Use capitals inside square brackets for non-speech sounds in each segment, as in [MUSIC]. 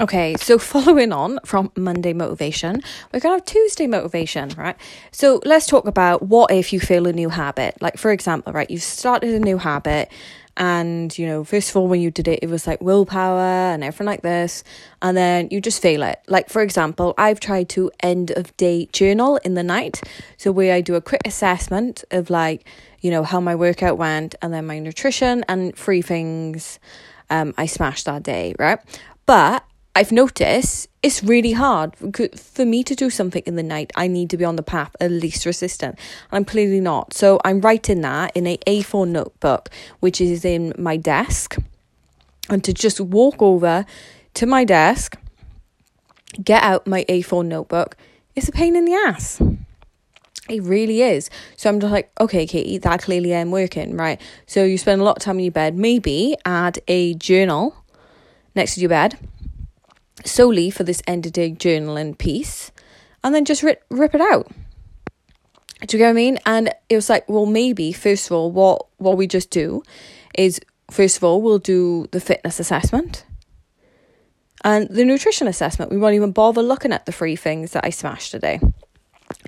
Okay, so [LAUGHS] following on from Monday motivation, we're going to have Tuesday motivation, right? So let's talk about what if you fail a new habit. Like, for example, right, you've started a new habit, and you know, first of all, when you did it, it was like willpower and everything like this, and then you just fail it. Like, for example, I've tried to end of day journal in the night, so where I do a quick assessment of like, you know, how my workout went, and then my nutrition and three things um, I smashed that day, right? But I've noticed it's really hard for me to do something in the night. I need to be on the path at least resistance. I'm clearly not. So I'm writing that in a A4 notebook, which is in my desk. And to just walk over to my desk, get out my A4 notebook, it's a pain in the ass. It really is. So I'm just like, okay, Katie, that clearly ain't working, right? So you spend a lot of time in your bed. Maybe add a journal next to your bed solely for this end of day journaling piece and then just rip, rip it out. Do you get what I mean? And it was like, well, maybe first of all, what what we just do is first of all we'll do the fitness assessment and the nutrition assessment. We won't even bother looking at the three things that I smashed today.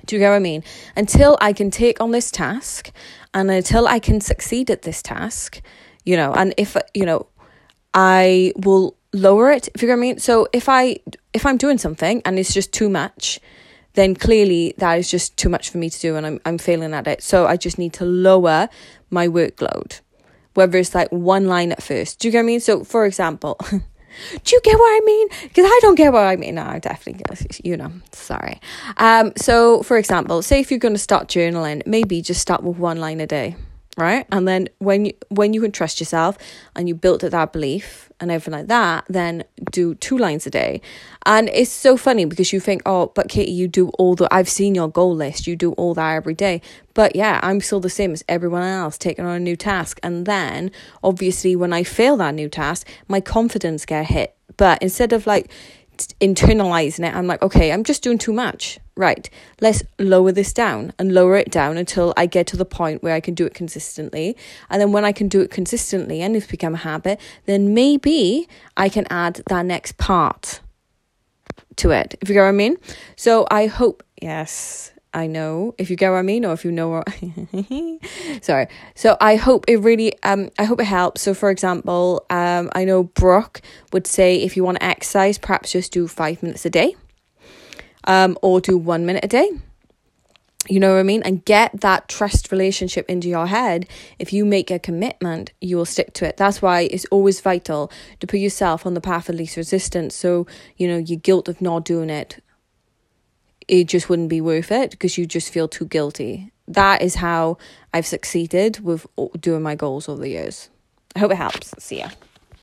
Do you get what I mean? Until I can take on this task and until I can succeed at this task, you know, and if you know, I will lower it if you get what I mean. So if I if I'm doing something and it's just too much, then clearly that is just too much for me to do and I'm I'm failing at it. So I just need to lower my workload. Whether it's like one line at first. Do you get what I mean? So for example, [LAUGHS] do you get what I mean? Because I don't get what I mean. No, I definitely get you know, sorry. Um, so for example, say if you're gonna start journaling, maybe just start with one line a day right? And then when you when you can trust yourself and you built that belief and everything like that then do two lines a day. And it's so funny because you think oh but katie you do all the i've seen your goal list. You do all that every day. But yeah i'm still the same as everyone else taking on a new task. And then obviously when i fail that new task my confidence get hit. But instead of like internalizing it. I'm like okay i'm just doing too much. Right, let's lower this down and lower it down until I get to the point where I can do it consistently. And then when I can do it consistently and it's become a habit, then maybe I can add that next part to it, if you get what I mean. So I hope, yes, I know if you get what I mean or if you know what [LAUGHS] sorry. So I hope it really um I hope it helps. So for example, um I know Brooke would say if you want to exercise, perhaps just do five minutes a day um, or do one minute a day. You know what I mean? And get that trust relationship into your head. If you make a commitment, you will stick to it. That's why it's always vital to put yourself on the path of least resistance. So, you know, your guilt of not doing it, it just wouldn't be worth it because you just feel too guilty. That is how I've succeeded with doing my goals over the years. I hope it helps. See ya.